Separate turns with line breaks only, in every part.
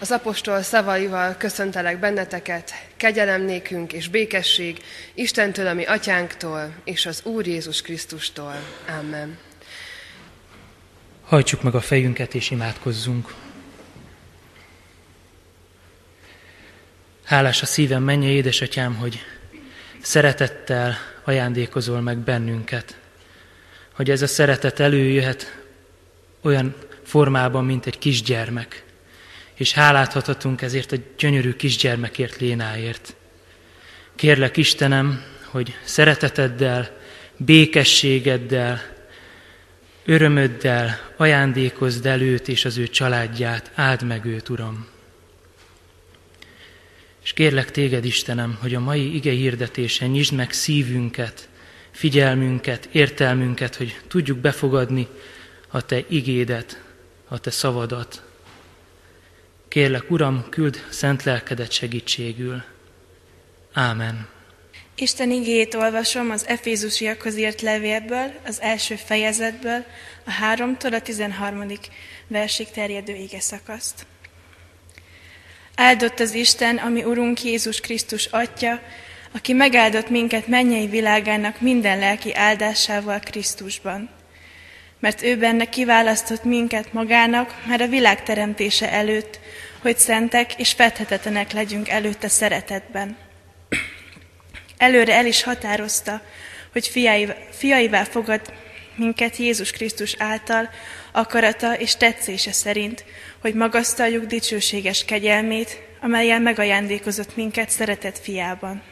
Az apostol szavaival köszöntelek benneteket, kegyelem nékünk és békesség Istentől, ami atyánktól, és az Úr Jézus Krisztustól. Amen.
Hajtsuk meg a fejünket és imádkozzunk. Hálás a szívem, menje édesatyám, hogy szeretettel ajándékozol meg bennünket. Hogy ez a szeretet előjöhet olyan formában, mint egy kisgyermek. És hálát adhatunk ezért a gyönyörű kisgyermekért, Lénáért. Kérlek Istenem, hogy szereteteddel, békességeddel, örömöddel ajándékozd el őt és az ő családját, áld meg őt, Uram. És kérlek téged, Istenem, hogy a mai ige hirdetésen nyisd meg szívünket, figyelmünket, értelmünket, hogy tudjuk befogadni a te igédet, a te szavadat. Kérlek, Uram, küld szent lelkedet segítségül. Ámen.
Isten igéjét olvasom az Efézusiakhoz írt levélből, az első fejezetből, a 3-tól a 13. versig terjedő ige szakaszt. Áldott az Isten, ami Urunk Jézus Krisztus Atya, aki megáldott minket mennyei világának minden lelki áldásával Krisztusban. Mert ő benne kiválasztott minket magának már a világ teremtése előtt, hogy szentek és fedhetetlenek legyünk előtte szeretetben. Előre el is határozta, hogy fiaivá fogad minket Jézus Krisztus által, akarata és tetszése szerint, hogy magasztaljuk dicsőséges kegyelmét, amelyen megajándékozott minket szeretett fiában.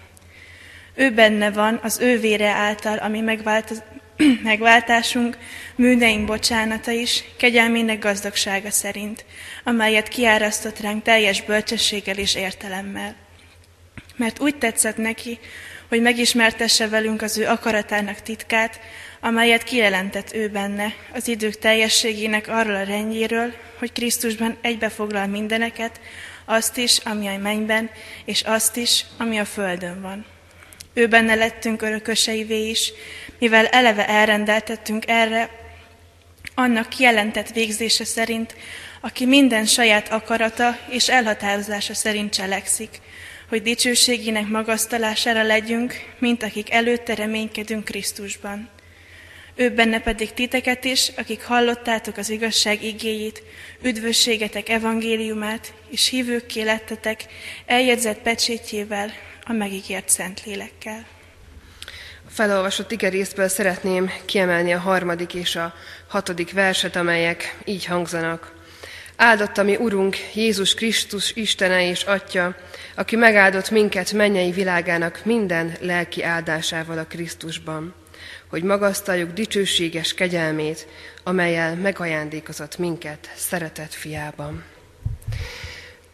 Ő benne van az ő vére által, ami megváltásunk, műneink bocsánata is, kegyelmének gazdagsága szerint, amelyet kiárasztott ránk teljes bölcsességgel és értelemmel. Mert úgy tetszett neki, hogy megismertesse velünk az ő akaratának titkát, amelyet kijelentett ő benne, az idők teljességének arról a rendjéről, hogy Krisztusban egybefoglal mindeneket, azt is, ami a mennyben, és azt is, ami a földön van. Ő benne lettünk örököseivé is, mivel eleve elrendeltettünk erre, annak kijelentett végzése szerint, aki minden saját akarata és elhatározása szerint cselekszik, hogy dicsőségének magasztalására legyünk, mint akik előtte reménykedünk Krisztusban. Ő benne pedig titeket is, akik hallottátok az igazság igéjét, üdvösségetek evangéliumát, és hívőkké lettetek eljegyzett pecsétjével, a megígért szent lélekkel.
A felolvasott ige részből szeretném kiemelni a harmadik és a hatodik verset, amelyek így hangzanak. Áldott a mi Urunk, Jézus Krisztus Istene és Atya, aki megáldott minket mennyei világának minden lelki áldásával a Krisztusban, hogy magasztaljuk dicsőséges kegyelmét, amelyel megajándékozott minket szeretett fiában.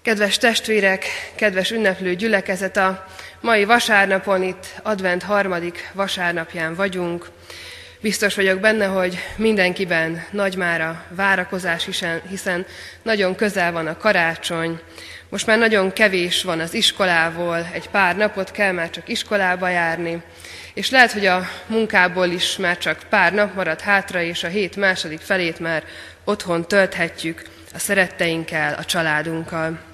Kedves testvérek, kedves ünneplő gyülekezet, a mai vasárnapon itt advent harmadik vasárnapján vagyunk. Biztos vagyok benne, hogy mindenkiben nagy már a várakozás, hiszen nagyon közel van a karácsony. Most már nagyon kevés van az iskolával, egy pár napot kell már csak iskolába járni, és lehet, hogy a munkából is már csak pár nap marad hátra, és a hét második felét már otthon tölthetjük a szeretteinkkel, a családunkkal.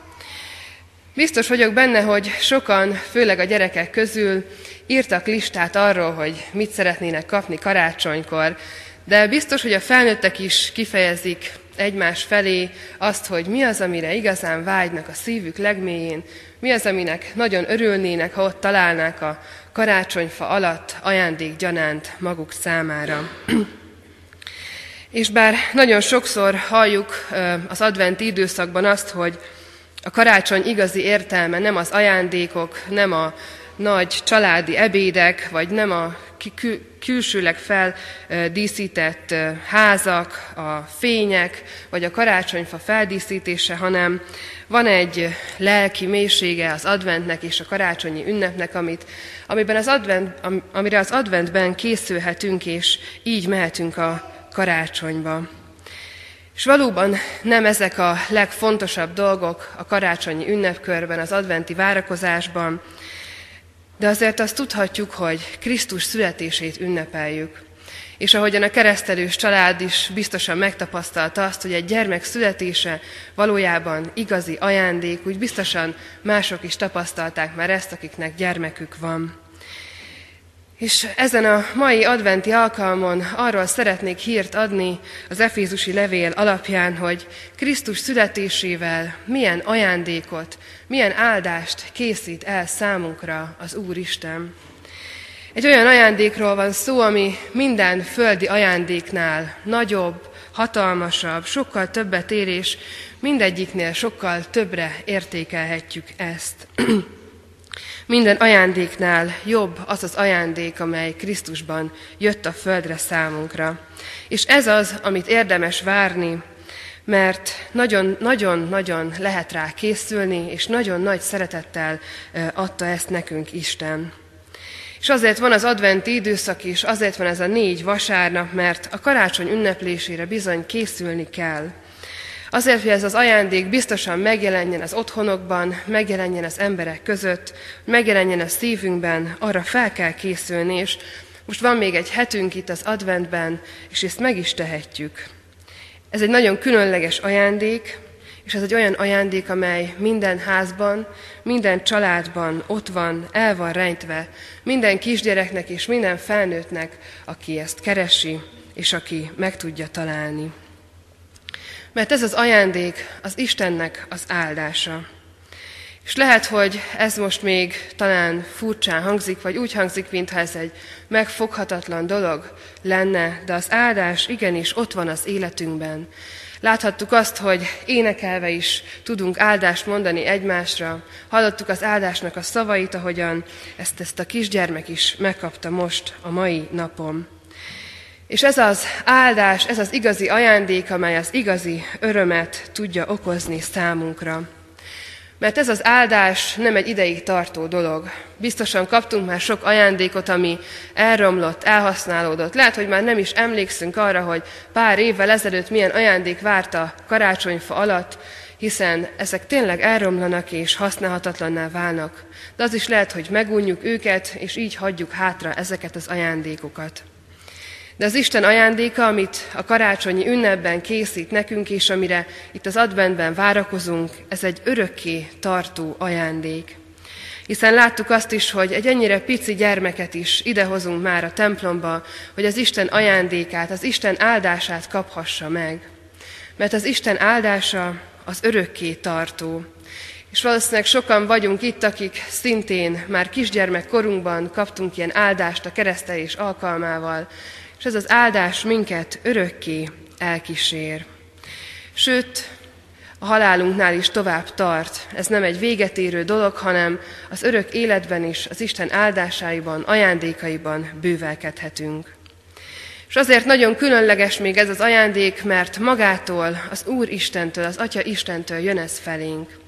Biztos vagyok benne, hogy sokan, főleg a gyerekek közül írtak listát arról, hogy mit szeretnének kapni karácsonykor, de biztos, hogy a felnőttek is kifejezik egymás felé azt, hogy mi az, amire igazán vágynak a szívük legmélyén, mi az, aminek nagyon örülnének, ha ott találnák a karácsonyfa alatt ajándékgyanánt maguk számára. És bár nagyon sokszor halljuk az adventi időszakban azt, hogy a karácsony igazi értelme nem az ajándékok, nem a nagy családi ebédek, vagy nem a külsőleg feldíszített házak, a fények, vagy a karácsonyfa feldíszítése, hanem van egy lelki mélysége az adventnek és a karácsonyi ünnepnek, amit, amiben az advent, amire az adventben készülhetünk, és így mehetünk a karácsonyba. És valóban nem ezek a legfontosabb dolgok a karácsonyi ünnepkörben, az adventi várakozásban, de azért azt tudhatjuk, hogy Krisztus születését ünnepeljük. És ahogyan a keresztelős család is biztosan megtapasztalta azt, hogy egy gyermek születése valójában igazi ajándék, úgy biztosan mások is tapasztalták már ezt, akiknek gyermekük van. És ezen a mai adventi alkalmon arról szeretnék hírt adni az Efézusi levél alapján, hogy Krisztus születésével milyen ajándékot, milyen áldást készít el számunkra az Úristen. Egy olyan ajándékról van szó, ami minden földi ajándéknál nagyobb, hatalmasabb, sokkal többet ér, és mindegyiknél sokkal többre értékelhetjük ezt. Minden ajándéknál jobb az az ajándék, amely Krisztusban jött a földre számunkra. És ez az, amit érdemes várni, mert nagyon-nagyon-nagyon lehet rá készülni, és nagyon nagy szeretettel adta ezt nekünk Isten. És azért van az adventi időszak is, azért van ez a négy vasárnap, mert a karácsony ünneplésére bizony készülni kell. Azért, hogy ez az ajándék biztosan megjelenjen az otthonokban, megjelenjen az emberek között, megjelenjen a szívünkben, arra fel kell készülni, és most van még egy hetünk itt az adventben, és ezt meg is tehetjük. Ez egy nagyon különleges ajándék, és ez egy olyan ajándék, amely minden házban, minden családban ott van, el van rejtve, minden kisgyereknek és minden felnőttnek, aki ezt keresi, és aki meg tudja találni. Mert ez az ajándék az Istennek az áldása. És lehet, hogy ez most még talán furcsán hangzik, vagy úgy hangzik, mintha ez egy megfoghatatlan dolog lenne, de az áldás igenis ott van az életünkben. Láthattuk azt, hogy énekelve is tudunk áldást mondani egymásra. Hallottuk az áldásnak a szavait, ahogyan ezt, ezt a kisgyermek is megkapta most a mai napon. És ez az áldás, ez az igazi ajándék, amely az igazi örömet tudja okozni számunkra. Mert ez az áldás nem egy ideig tartó dolog. Biztosan kaptunk már sok ajándékot, ami elromlott, elhasználódott. Lehet, hogy már nem is emlékszünk arra, hogy pár évvel ezelőtt milyen ajándék várta karácsonyfa alatt, hiszen ezek tényleg elromlanak és használhatatlanná válnak. De az is lehet, hogy megunjuk őket, és így hagyjuk hátra ezeket az ajándékokat. De az Isten ajándéka, amit a karácsonyi ünnepben készít nekünk, és amire itt az adventben várakozunk, ez egy örökké tartó ajándék. Hiszen láttuk azt is, hogy egy ennyire pici gyermeket is idehozunk már a templomba, hogy az Isten ajándékát, az Isten áldását kaphassa meg. Mert az Isten áldása az örökké tartó. És valószínűleg sokan vagyunk itt, akik szintén már kisgyermek korunkban kaptunk ilyen áldást a keresztelés alkalmával, és ez az áldás minket örökké elkísér. Sőt, a halálunknál is tovább tart. Ez nem egy véget érő dolog, hanem az örök életben is, az Isten áldásáiban, ajándékaiban bővelkedhetünk. És azért nagyon különleges még ez az ajándék, mert magától, az Úr Istentől, az Atya Istentől jön ez felénk.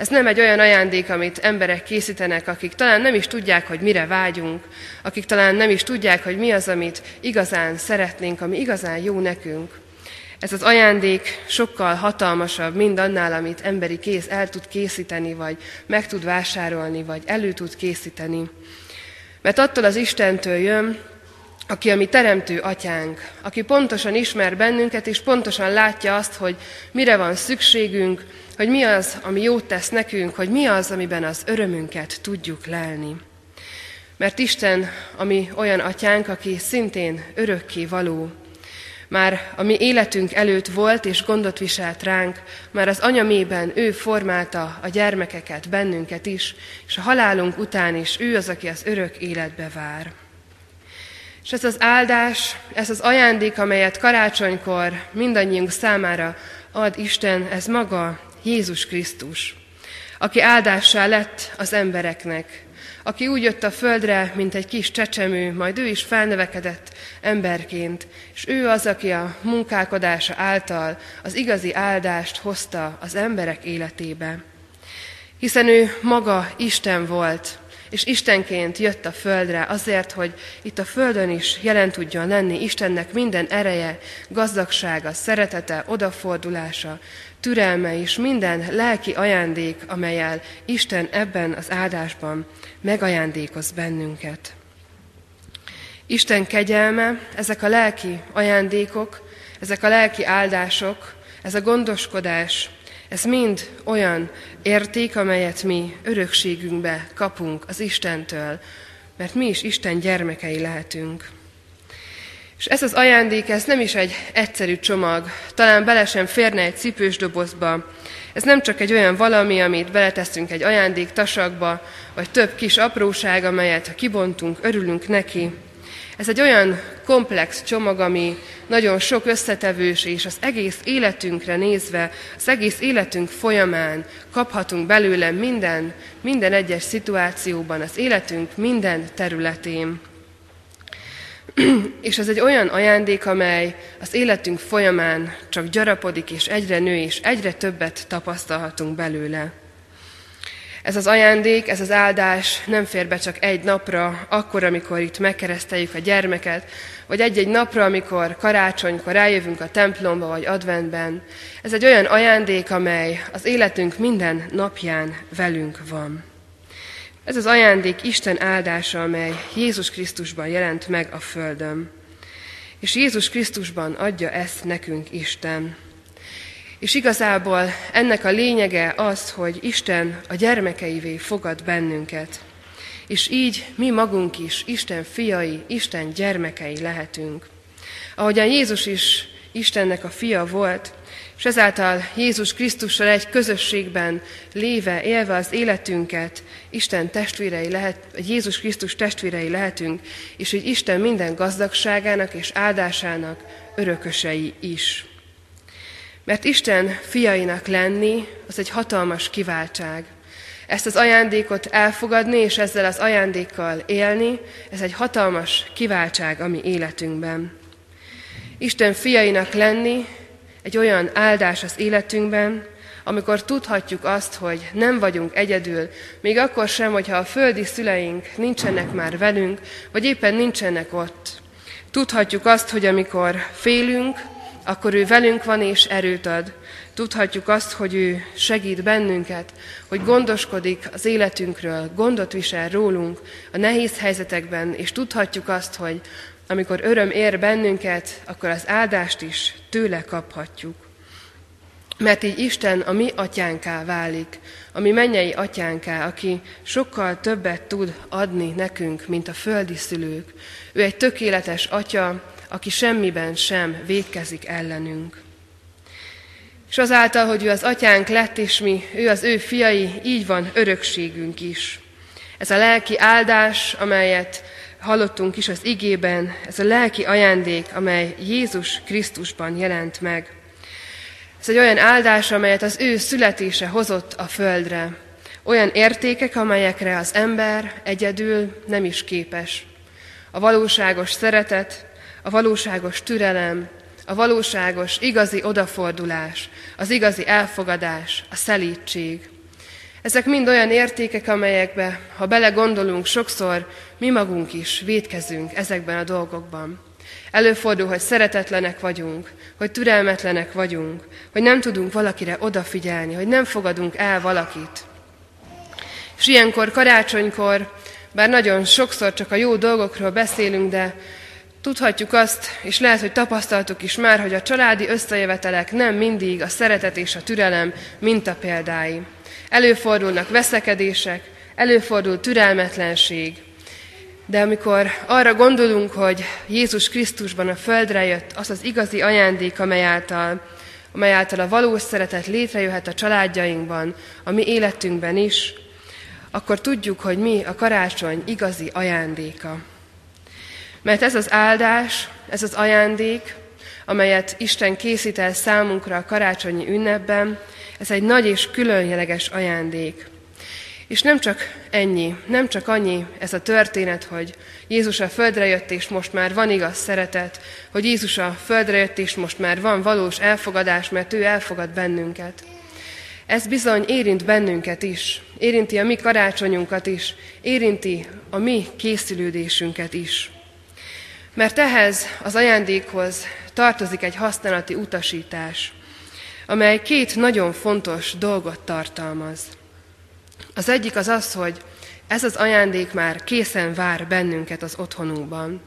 Ez nem egy olyan ajándék, amit emberek készítenek, akik talán nem is tudják, hogy mire vágyunk, akik talán nem is tudják, hogy mi az, amit igazán szeretnénk, ami igazán jó nekünk. Ez az ajándék sokkal hatalmasabb mind annál, amit emberi kéz el tud készíteni, vagy meg tud vásárolni, vagy elő tud készíteni. Mert attól az Istentől jön, aki a mi teremtő atyánk, aki pontosan ismer bennünket, és pontosan látja azt, hogy mire van szükségünk, hogy mi az, ami jót tesz nekünk, hogy mi az, amiben az örömünket tudjuk lelni. Mert Isten, ami olyan atyánk, aki szintén örökké való, már a mi életünk előtt volt és gondot viselt ránk, már az anyamében ő formálta a gyermekeket, bennünket is, és a halálunk után is ő az, aki az örök életbe vár. És ez az áldás, ez az ajándék, amelyet karácsonykor mindannyiunk számára ad Isten, ez maga Jézus Krisztus, aki áldássá lett az embereknek, aki úgy jött a földre, mint egy kis csecsemő, majd ő is felnövekedett emberként, és ő az, aki a munkálkodása által az igazi áldást hozta az emberek életébe. Hiszen ő maga Isten volt, és Istenként jött a földre azért, hogy itt a földön is jelen tudjon lenni Istennek minden ereje, gazdagsága, szeretete, odafordulása, türelme és minden lelki ajándék, amelyel Isten ebben az áldásban megajándékoz bennünket. Isten kegyelme, ezek a lelki ajándékok, ezek a lelki áldások, ez a gondoskodás, ez mind olyan érték, amelyet mi örökségünkbe kapunk az Istentől, mert mi is Isten gyermekei lehetünk. És ez az ajándék, ez nem is egy egyszerű csomag, talán bele sem férne egy cipős dobozba. Ez nem csak egy olyan valami, amit beleteszünk egy ajándék tasakba, vagy több kis apróság, amelyet ha kibontunk, örülünk neki. Ez egy olyan komplex csomag, ami nagyon sok összetevős, és az egész életünkre nézve, az egész életünk folyamán kaphatunk belőle minden, minden egyes szituációban, az életünk minden területén. és ez egy olyan ajándék, amely az életünk folyamán csak gyarapodik, és egyre nő, és egyre többet tapasztalhatunk belőle. Ez az ajándék, ez az áldás nem fér be csak egy napra, akkor, amikor itt megkereszteljük a gyermeket, vagy egy-egy napra, amikor karácsonykor eljövünk a templomba, vagy adventben. Ez egy olyan ajándék, amely az életünk minden napján velünk van. Ez az ajándék Isten áldása, amely Jézus Krisztusban jelent meg a Földön. És Jézus Krisztusban adja ezt nekünk Isten. És igazából ennek a lényege az, hogy Isten a gyermekeivé fogad bennünket. És így mi magunk is Isten fiai, Isten gyermekei lehetünk. Ahogyan Jézus is Istennek a fia volt, és ezáltal Jézus Krisztussal egy közösségben léve, élve az életünket, Isten testvérei lehet, Jézus Krisztus testvérei lehetünk, és hogy Isten minden gazdagságának és áldásának örökösei is. Mert Isten fiainak lenni, az egy hatalmas kiváltság. Ezt az ajándékot elfogadni, és ezzel az ajándékkal élni, ez egy hatalmas kiváltság a mi életünkben. Isten fiainak lenni egy olyan áldás az életünkben, amikor tudhatjuk azt, hogy nem vagyunk egyedül, még akkor sem, hogyha a földi szüleink nincsenek már velünk, vagy éppen nincsenek ott. Tudhatjuk azt, hogy amikor félünk, akkor ő velünk van és erőt ad. Tudhatjuk azt, hogy ő segít bennünket, hogy gondoskodik az életünkről, gondot visel rólunk a nehéz helyzetekben, és tudhatjuk azt, hogy amikor öröm ér bennünket, akkor az áldást is tőle kaphatjuk. Mert így Isten a mi atyánká válik, a mi mennyei atyánká, aki sokkal többet tud adni nekünk, mint a földi szülők. Ő egy tökéletes atya, aki semmiben sem védkezik ellenünk. És azáltal, hogy ő az atyánk lett, és mi, ő az ő fiai, így van örökségünk is. Ez a lelki áldás, amelyet hallottunk is az igében, ez a lelki ajándék, amely Jézus Krisztusban jelent meg. Ez egy olyan áldás, amelyet az ő születése hozott a földre. Olyan értékek, amelyekre az ember egyedül nem is képes. A valóságos szeretet, a valóságos türelem, a valóságos igazi odafordulás, az igazi elfogadás, a szelítség. Ezek mind olyan értékek, amelyekbe, ha belegondolunk, sokszor mi magunk is védkezünk ezekben a dolgokban. Előfordul, hogy szeretetlenek vagyunk, hogy türelmetlenek vagyunk, hogy nem tudunk valakire odafigyelni, hogy nem fogadunk el valakit. És ilyenkor, karácsonykor, bár nagyon sokszor csak a jó dolgokról beszélünk, de tudhatjuk azt, és lehet, hogy tapasztaltuk is már, hogy a családi összejövetelek nem mindig a szeretet és a türelem mintapeldái. Előfordulnak veszekedések, előfordul türelmetlenség, de amikor arra gondolunk, hogy Jézus Krisztusban a földre jött, az az igazi ajándék, amely által, amely által a valós szeretet létrejöhet a családjainkban, a mi életünkben is, akkor tudjuk, hogy mi a karácsony igazi ajándéka. Mert ez az áldás, ez az ajándék, amelyet Isten készít el számunkra a karácsonyi ünnepben, ez egy nagy és különleges ajándék. És nem csak ennyi, nem csak annyi ez a történet, hogy Jézus a földre jött, és most már van igaz szeretet, hogy Jézus a földre jött, és most már van valós elfogadás, mert ő elfogad bennünket. Ez bizony érint bennünket is, érinti a mi karácsonyunkat is, érinti a mi készülődésünket is. Mert ehhez az ajándékhoz tartozik egy használati utasítás, amely két nagyon fontos dolgot tartalmaz. Az egyik az az, hogy ez az ajándék már készen vár bennünket az otthonunkban.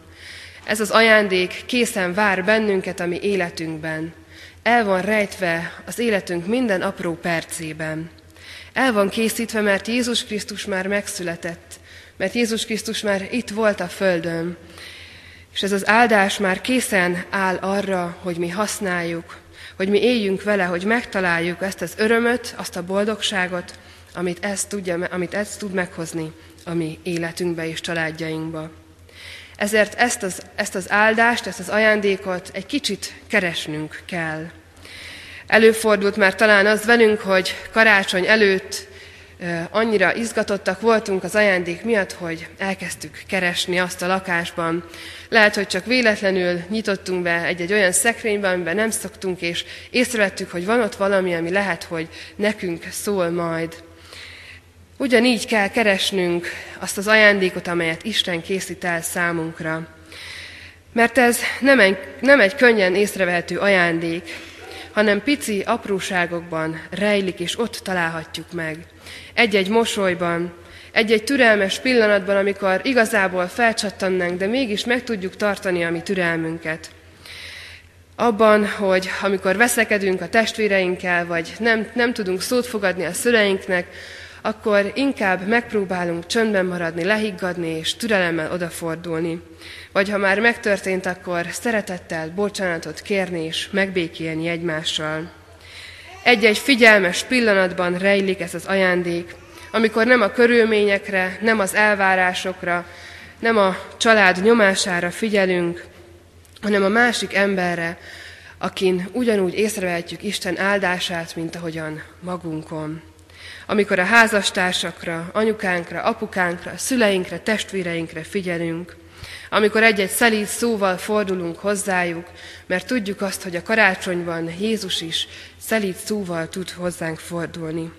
Ez az ajándék készen vár bennünket a mi életünkben. El van rejtve az életünk minden apró percében. El van készítve, mert Jézus Krisztus már megszületett, mert Jézus Krisztus már itt volt a Földön, és ez az áldás már készen áll arra, hogy mi használjuk, hogy mi éljünk vele, hogy megtaláljuk ezt az örömöt, azt a boldogságot, amit ez, tudja, amit ez tud meghozni a mi életünkbe és családjainkba. Ezért ezt az, ezt az áldást, ezt az ajándékot egy kicsit keresnünk kell. Előfordult már talán az velünk, hogy karácsony előtt annyira izgatottak voltunk az ajándék miatt, hogy elkezdtük keresni azt a lakásban. Lehet, hogy csak véletlenül nyitottunk be egy-egy olyan szekrénybe, amiben nem szoktunk, és észrevettük, hogy van ott valami, ami lehet, hogy nekünk szól majd. Ugyanígy kell keresnünk azt az ajándékot, amelyet Isten készít el számunkra. Mert ez nem egy, nem egy könnyen észrevehető ajándék, hanem pici apróságokban rejlik, és ott találhatjuk meg. Egy-egy mosolyban, egy-egy türelmes pillanatban, amikor igazából felcsattannánk, de mégis meg tudjuk tartani a mi türelmünket. Abban, hogy amikor veszekedünk a testvéreinkkel, vagy nem, nem tudunk szót fogadni a szüleinknek, akkor inkább megpróbálunk csöndben maradni, lehiggadni és türelemmel odafordulni. Vagy ha már megtörtént, akkor szeretettel bocsánatot kérni és megbékélni egymással. Egy-egy figyelmes pillanatban rejlik ez az ajándék, amikor nem a körülményekre, nem az elvárásokra, nem a család nyomására figyelünk, hanem a másik emberre, akin ugyanúgy észrevehetjük Isten áldását, mint ahogyan magunkon amikor a házastársakra, anyukánkra, apukánkra, szüleinkre, testvéreinkre figyelünk, amikor egy-egy szelíd szóval fordulunk hozzájuk, mert tudjuk azt, hogy a karácsonyban Jézus is szelíd szóval tud hozzánk fordulni.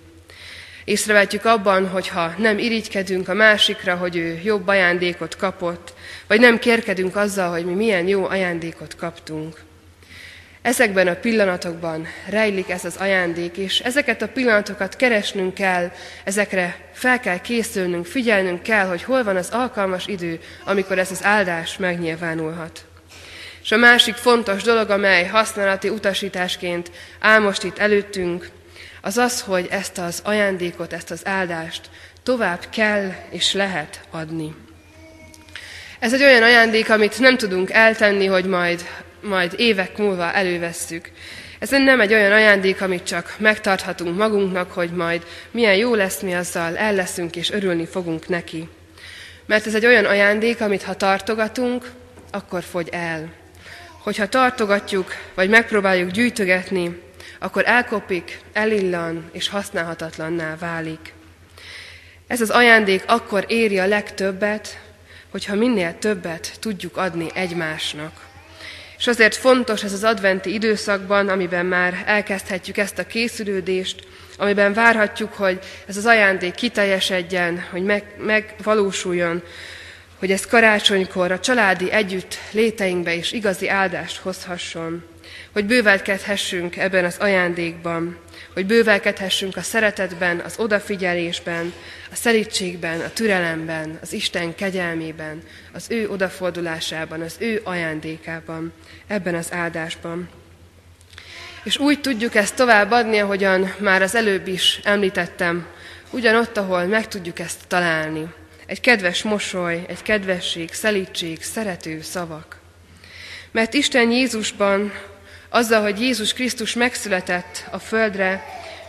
Észrevetjük abban, hogyha nem irigykedünk a másikra, hogy ő jobb ajándékot kapott, vagy nem kérkedünk azzal, hogy mi milyen jó ajándékot kaptunk. Ezekben a pillanatokban rejlik ez az ajándék, és ezeket a pillanatokat keresnünk kell, ezekre fel kell készülnünk, figyelnünk kell, hogy hol van az alkalmas idő, amikor ez az áldás megnyilvánulhat. És a másik fontos dolog, amely használati utasításként áll most itt előttünk, az az, hogy ezt az ajándékot, ezt az áldást tovább kell és lehet adni. Ez egy olyan ajándék, amit nem tudunk eltenni, hogy majd majd évek múlva elővesszük. Ez nem egy olyan ajándék, amit csak megtarthatunk magunknak, hogy majd milyen jó lesz mi azzal, el leszünk és örülni fogunk neki. Mert ez egy olyan ajándék, amit ha tartogatunk, akkor fogy el. Hogyha tartogatjuk, vagy megpróbáljuk gyűjtögetni, akkor elkopik, elillan és használhatatlanná válik. Ez az ajándék akkor éri a legtöbbet, hogyha minél többet tudjuk adni egymásnak. És azért fontos ez az adventi időszakban, amiben már elkezdhetjük ezt a készülődést, amiben várhatjuk, hogy ez az ajándék kiteljesedjen, hogy meg, megvalósuljon, hogy ez karácsonykor a családi együtt léteinkbe is igazi áldást hozhasson, hogy bővelkedhessünk ebben az ajándékban, hogy bővelkedhessünk a szeretetben, az odafigyelésben, a szerítségben, a türelemben, az Isten kegyelmében, az ő odafordulásában, az ő ajándékában, ebben az áldásban. És úgy tudjuk ezt továbbadni, ahogyan már az előbb is említettem, ugyanott, ahol meg tudjuk ezt találni. Egy kedves mosoly, egy kedvesség, szelítség, szerető szavak. Mert Isten Jézusban azzal, hogy Jézus Krisztus megszületett a földre,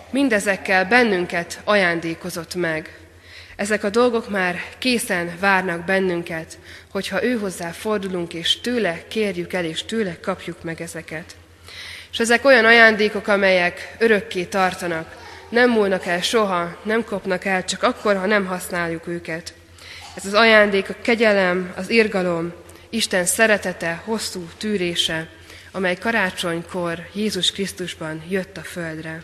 mindezekkel bennünket ajándékozott meg. Ezek a dolgok már készen várnak bennünket, hogyha ő hozzá fordulunk, és tőle kérjük el, és tőle kapjuk meg ezeket. És ezek olyan ajándékok, amelyek örökké tartanak, nem múlnak el soha, nem kopnak el, csak akkor, ha nem használjuk őket. Ez az ajándék a kegyelem, az irgalom, Isten szeretete, hosszú tűrése, amely karácsonykor Jézus Krisztusban jött a földre.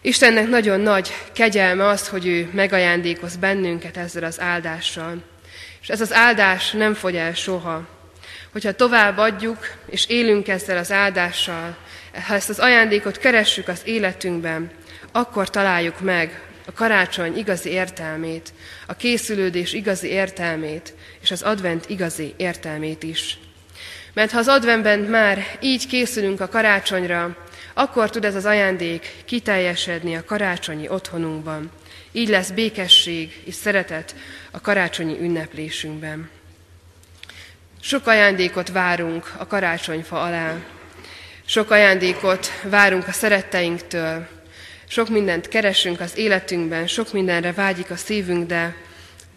Istennek nagyon nagy kegyelme az, hogy ő megajándékoz bennünket ezzel az áldással. És ez az áldás nem fogy el soha. Hogyha tovább adjuk, és élünk ezzel az áldással, ha ezt az ajándékot keressük az életünkben, akkor találjuk meg
a karácsony igazi értelmét, a készülődés igazi értelmét, és az advent igazi értelmét is. Mert ha az adventben már így készülünk a karácsonyra, akkor tud ez az ajándék kiteljesedni a karácsonyi otthonunkban. Így lesz békesség és szeretet a karácsonyi ünneplésünkben. Sok ajándékot várunk a karácsonyfa alá. Sok ajándékot várunk a szeretteinktől. Sok mindent keresünk az életünkben, sok mindenre vágyik a szívünk, de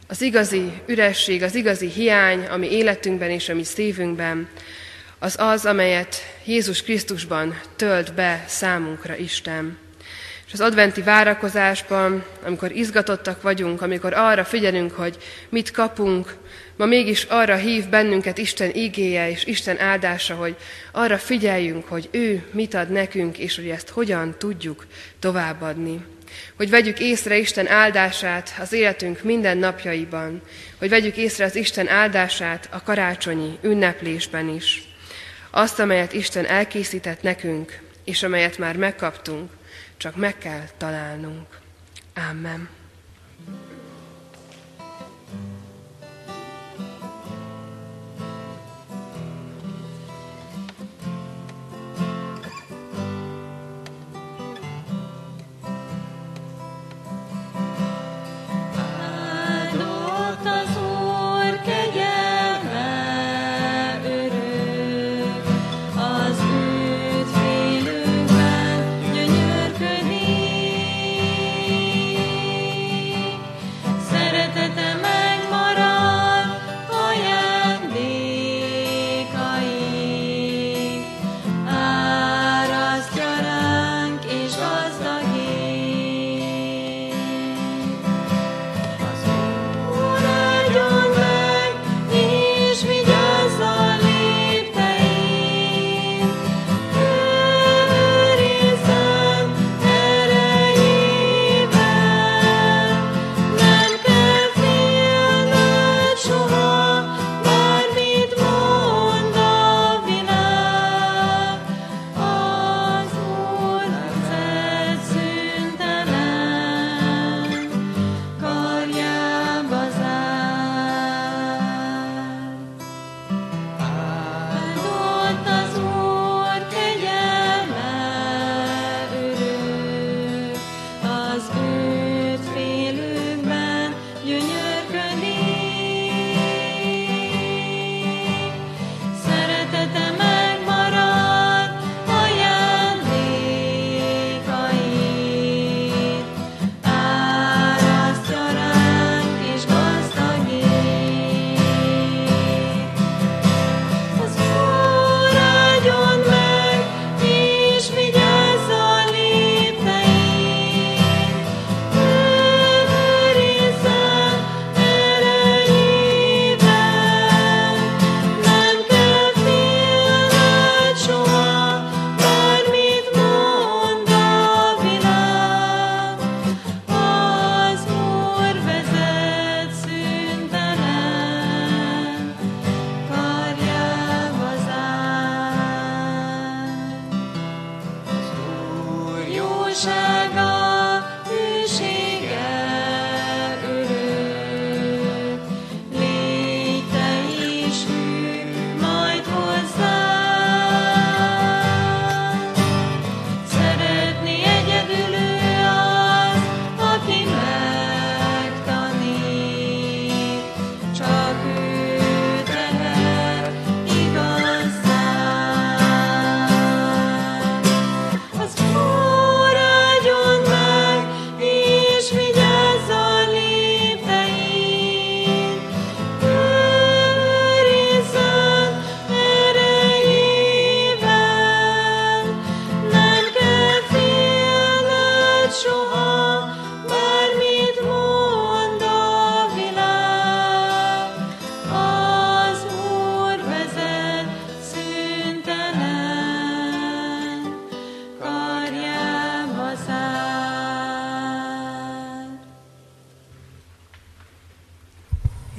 az igazi üresség, az igazi hiány, ami életünkben és ami szívünkben, az az, amelyet Jézus Krisztusban tölt be számunkra Isten. És az adventi várakozásban, amikor izgatottak vagyunk, amikor arra figyelünk, hogy mit kapunk, ma mégis arra hív bennünket Isten ígéje és Isten áldása, hogy arra figyeljünk, hogy ő mit ad nekünk, és hogy ezt hogyan tudjuk továbbadni. Hogy vegyük észre Isten áldását az életünk minden napjaiban, hogy vegyük észre az Isten áldását a karácsonyi ünneplésben is. Azt, amelyet Isten elkészített nekünk, és amelyet már megkaptunk, csak meg kell találnunk. Amen.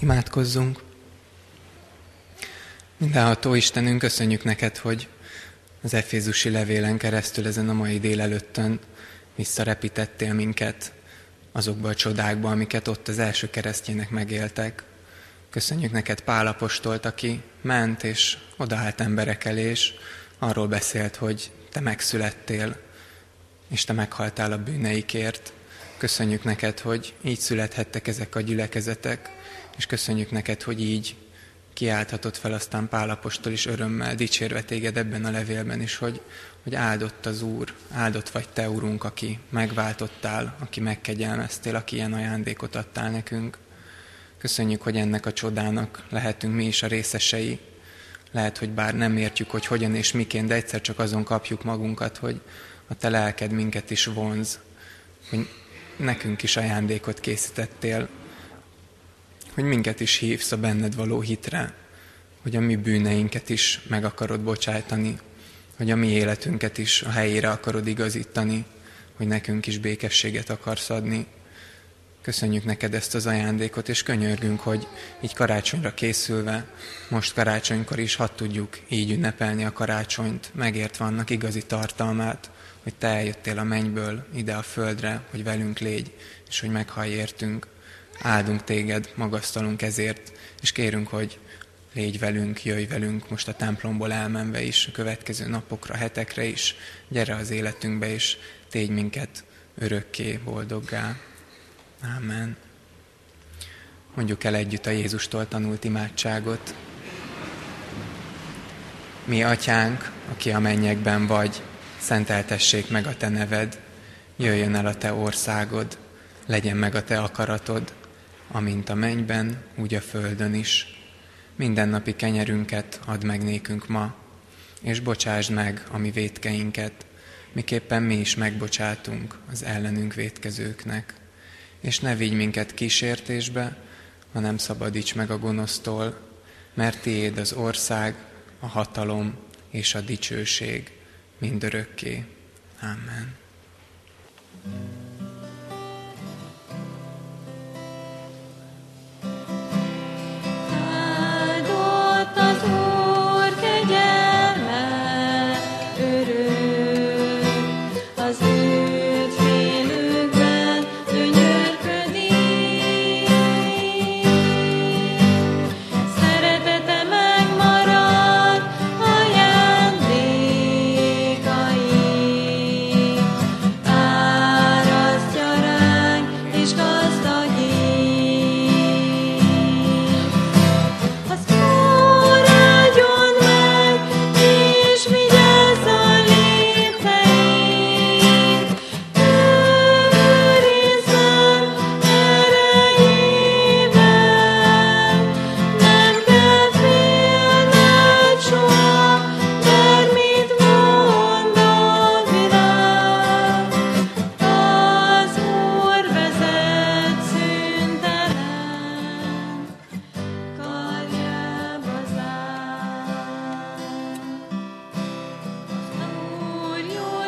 Imádkozzunk. Mindenható Istenünk, köszönjük neked, hogy az Efézusi levélen keresztül ezen a mai délelőttön visszarepítettél minket
azokba a csodákba, amiket ott az első keresztjének megéltek. Köszönjük neked Pálapostolt, aki ment és odaállt emberek elé, és arról beszélt, hogy te megszülettél, és te meghaltál a bűneikért. Köszönjük neked, hogy így születhettek ezek a gyülekezetek, és köszönjük neked, hogy így kiálthatott fel aztán Pálapostól is örömmel, dicsérve téged ebben a levélben is, hogy, hogy áldott az Úr, áldott vagy Te, Úrunk, aki megváltottál, aki megkegyelmeztél, aki ilyen ajándékot adtál nekünk. Köszönjük, hogy ennek a csodának lehetünk mi is a részesei. Lehet, hogy bár nem értjük, hogy hogyan és miként, de egyszer csak azon kapjuk magunkat, hogy a Te lelked minket is vonz, hogy nekünk is ajándékot készítettél, hogy minket is hívsz a benned való hitre, hogy a mi bűneinket is meg akarod bocsájtani, hogy a mi életünket is a helyére akarod igazítani, hogy nekünk is békességet akarsz adni. Köszönjük neked ezt az ajándékot, és könyörgünk, hogy így karácsonyra készülve, most karácsonykor is hadd tudjuk így ünnepelni a karácsonyt, megértve annak igazi tartalmát, hogy te eljöttél a mennyből ide a földre, hogy velünk légy, és hogy meghallj értünk. Áldunk téged, magasztalunk ezért, és kérünk, hogy légy velünk, jöjj velünk most a templomból elmenve is, a következő napokra, hetekre is, gyere az életünkbe, és tégy minket örökké boldoggá. Amen. Mondjuk el együtt a Jézustól tanult imádságot. Mi, atyánk, aki a mennyekben vagy, szenteltessék meg a te neved, jöjjön el a te országod, legyen meg a te akaratod, amint a mennyben, úgy a földön is. Mindennapi kenyerünket add meg nékünk ma, és bocsásd meg a mi vétkeinket, miképpen mi is megbocsátunk az ellenünk vétkezőknek. És ne vigy minket kísértésbe, hanem szabadíts meg a gonosztól, mert tiéd az ország, a hatalom és a dicsőség mindörökké. Amen.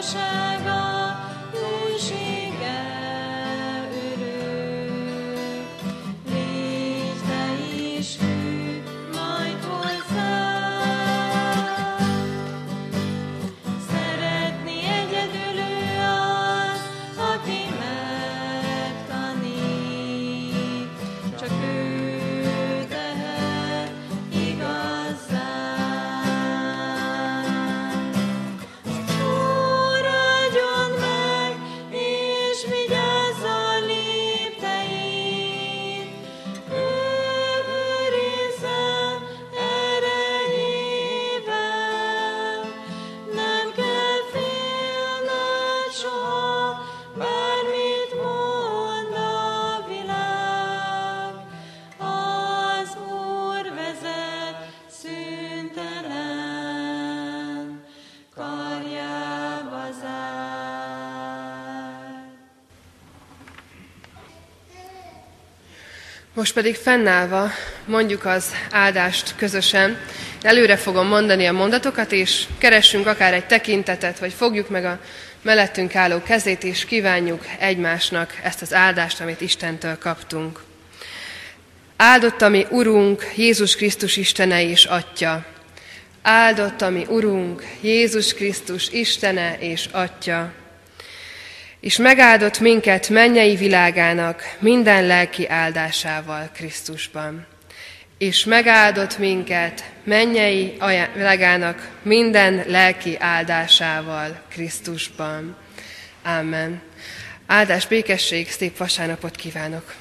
ocean.
Most pedig fennállva mondjuk az áldást közösen. Előre fogom mondani a mondatokat, és keressünk akár egy tekintetet, vagy fogjuk meg a mellettünk álló kezét, és kívánjuk egymásnak ezt az áldást, amit Istentől kaptunk. Áldott a mi Urunk, Jézus Krisztus Istene és Atya. Áldott a mi Urunk, Jézus Krisztus Istene és Atya és megáldott minket mennyei világának minden lelki áldásával Krisztusban. És megáldott minket mennyei világának minden lelki áldásával Krisztusban. Amen. Áldás, békesség, szép vasárnapot kívánok!